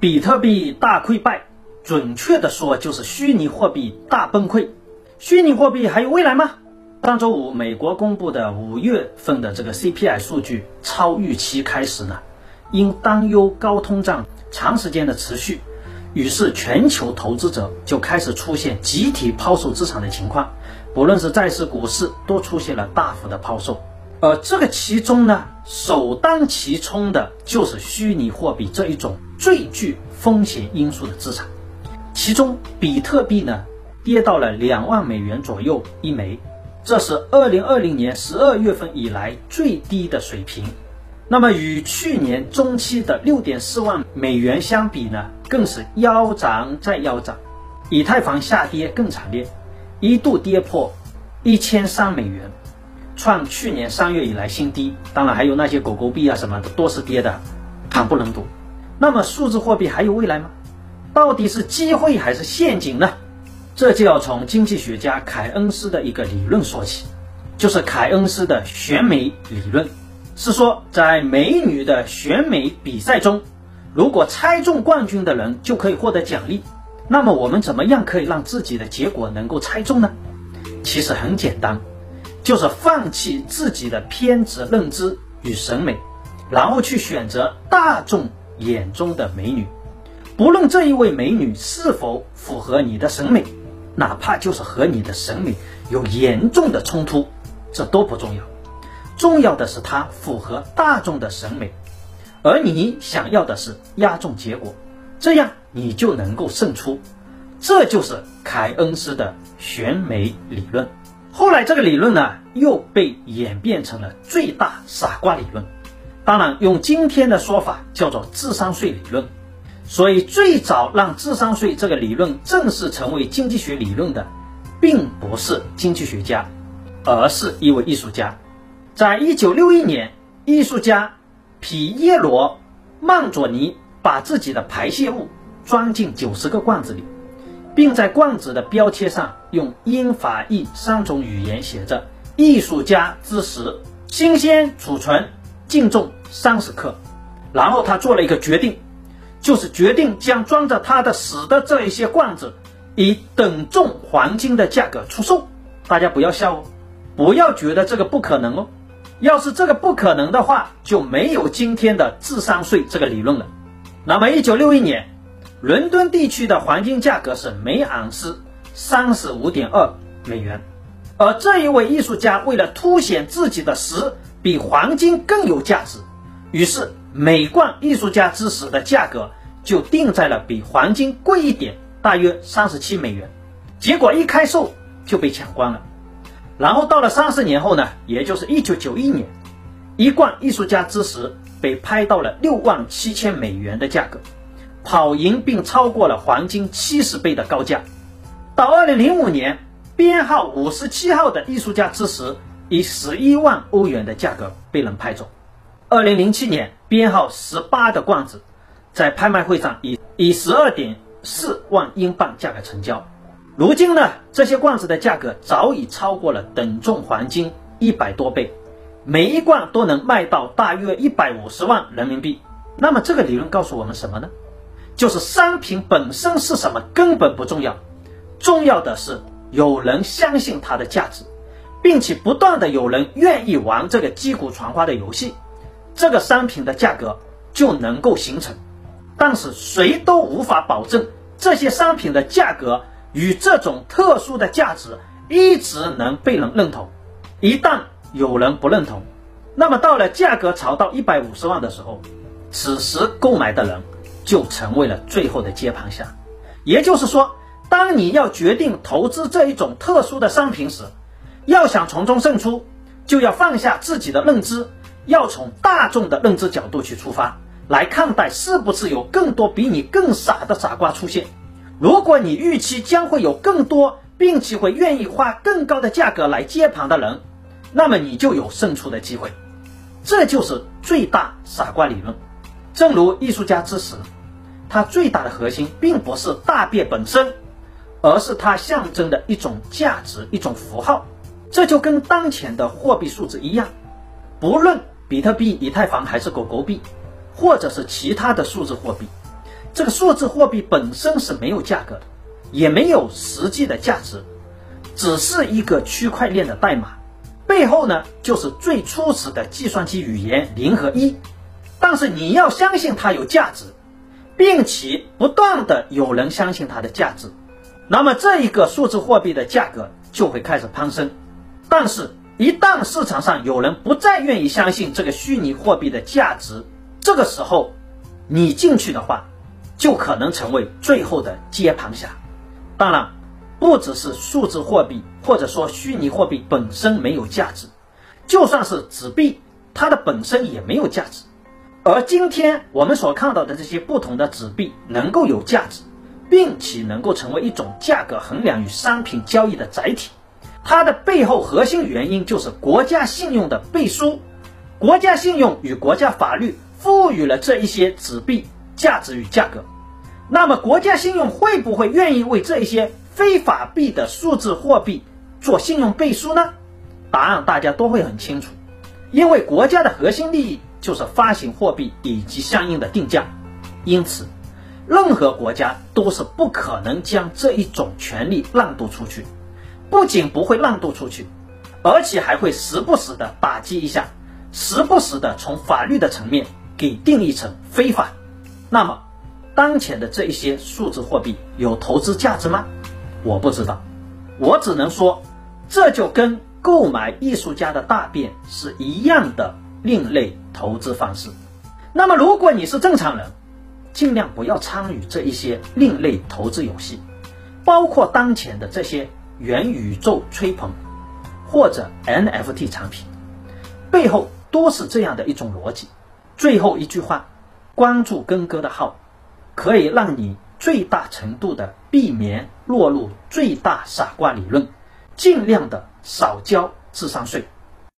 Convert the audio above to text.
比特币大溃败，准确的说就是虚拟货币大崩溃。虚拟货币还有未来吗？上周五，美国公布的五月份的这个 CPI 数据超预期开始呢，因担忧高通胀长时间的持续，于是全球投资者就开始出现集体抛售资产的情况，不论是债市、股市都出现了大幅的抛售。而这个其中呢，首当其冲的就是虚拟货币这一种最具风险因素的资产，其中比特币呢跌到了两万美元左右一枚，这是二零二零年十二月份以来最低的水平。那么与去年中期的六点四万美元相比呢，更是腰斩再腰斩。以太坊下跌更惨烈，一度跌破一千三美元。创去年三月以来新低，当然还有那些狗狗币啊什么的都是跌的，惨不忍睹。那么数字货币还有未来吗？到底是机会还是陷阱呢？这就要从经济学家凯恩斯的一个理论说起，就是凯恩斯的选美理论，是说在美女的选美比赛中，如果猜中冠军的人就可以获得奖励。那么我们怎么样可以让自己的结果能够猜中呢？其实很简单。就是放弃自己的偏执认知与审美，然后去选择大众眼中的美女，不论这一位美女是否符合你的审美，哪怕就是和你的审美有严重的冲突，这都不重要，重要的是她符合大众的审美，而你想要的是压中结果，这样你就能够胜出，这就是凯恩斯的选美理论。后来这个理论呢，又被演变成了最大傻瓜理论。当然，用今天的说法叫做智商税理论。所以，最早让智商税这个理论正式成为经济学理论的，并不是经济学家，而是一位艺术家。在一九六一年，艺术家皮耶罗·曼佐尼把自己的排泄物装进九十个罐子里。并在罐子的标签上用英法意三种语言写着“艺术家之石，新鲜储存，净重三十克”。然后他做了一个决定，就是决定将装着他的屎的这一些罐子以等重黄金的价格出售。大家不要笑哦，不要觉得这个不可能哦。要是这个不可能的话，就没有今天的智商税这个理论了。那么，一九六一年。伦敦地区的黄金价格是每盎司三十五点二美元，而这一位艺术家为了凸显自己的石比黄金更有价值，于是每罐艺术家之石的价格就定在了比黄金贵一点，大约三十七美元。结果一开售就被抢光了。然后到了三十年后呢，也就是一九九一年，一罐艺术家之石被拍到了六万七千美元的价格。跑赢并超过了黄金七十倍的高价。到二零零五年，编号五十七号的艺术家之石以十一万欧元的价格被人拍走。二零零七年，编号十八的罐子在拍卖会上以以十二点四万英镑价格成交。如今呢，这些罐子的价格早已超过了等重黄金一百多倍，每一罐都能卖到大约一百五十万人民币。那么这个理论告诉我们什么呢？就是商品本身是什么根本不重要，重要的是有人相信它的价值，并且不断的有人愿意玩这个击鼓传花的游戏，这个商品的价格就能够形成。但是谁都无法保证这些商品的价格与这种特殊的价值一直能被人认同。一旦有人不认同，那么到了价格炒到一百五十万的时候，此时购买的人。就成为了最后的接盘侠。也就是说，当你要决定投资这一种特殊的商品时，要想从中胜出，就要放下自己的认知，要从大众的认知角度去出发来看待，是不是有更多比你更傻的傻瓜出现。如果你预期将会有更多，并且会愿意花更高的价格来接盘的人，那么你就有胜出的机会。这就是最大傻瓜理论。正如艺术家之石。它最大的核心并不是大便本身，而是它象征的一种价值、一种符号。这就跟当前的货币数字一样，不论比特币、以太坊还是狗狗币，或者是其他的数字货币，这个数字货币本身是没有价格的，也没有实际的价值，只是一个区块链的代码，背后呢就是最初始的计算机语言零和一。但是你要相信它有价值，并且不断的有人相信它的价值，那么这一个数字货币的价格就会开始攀升。但是，一旦市场上有人不再愿意相信这个虚拟货币的价值，这个时候你进去的话，就可能成为最后的接盘侠。当然，不只是数字货币或者说虚拟货币本身没有价值，就算是纸币，它的本身也没有价值。而今天我们所看到的这些不同的纸币能够有价值，并且能够成为一种价格衡量与商品交易的载体，它的背后核心原因就是国家信用的背书。国家信用与国家法律赋予了这一些纸币价值与价格。那么，国家信用会不会愿意为这一些非法币的数字货币做信用背书呢？答案大家都会很清楚，因为国家的核心利益。就是发行货币以及相应的定价，因此，任何国家都是不可能将这一种权利让渡出去。不仅不会让渡出去，而且还会时不时的打击一下，时不时的从法律的层面给定义成非法。那么，当前的这一些数字货币有投资价值吗？我不知道，我只能说，这就跟购买艺术家的大便是一样的。另类投资方式。那么，如果你是正常人，尽量不要参与这一些另类投资游戏，包括当前的这些元宇宙吹捧或者 NFT 产品，背后都是这样的一种逻辑。最后一句话，关注根哥的号，可以让你最大程度的避免落入最大傻瓜理论，尽量的少交智商税。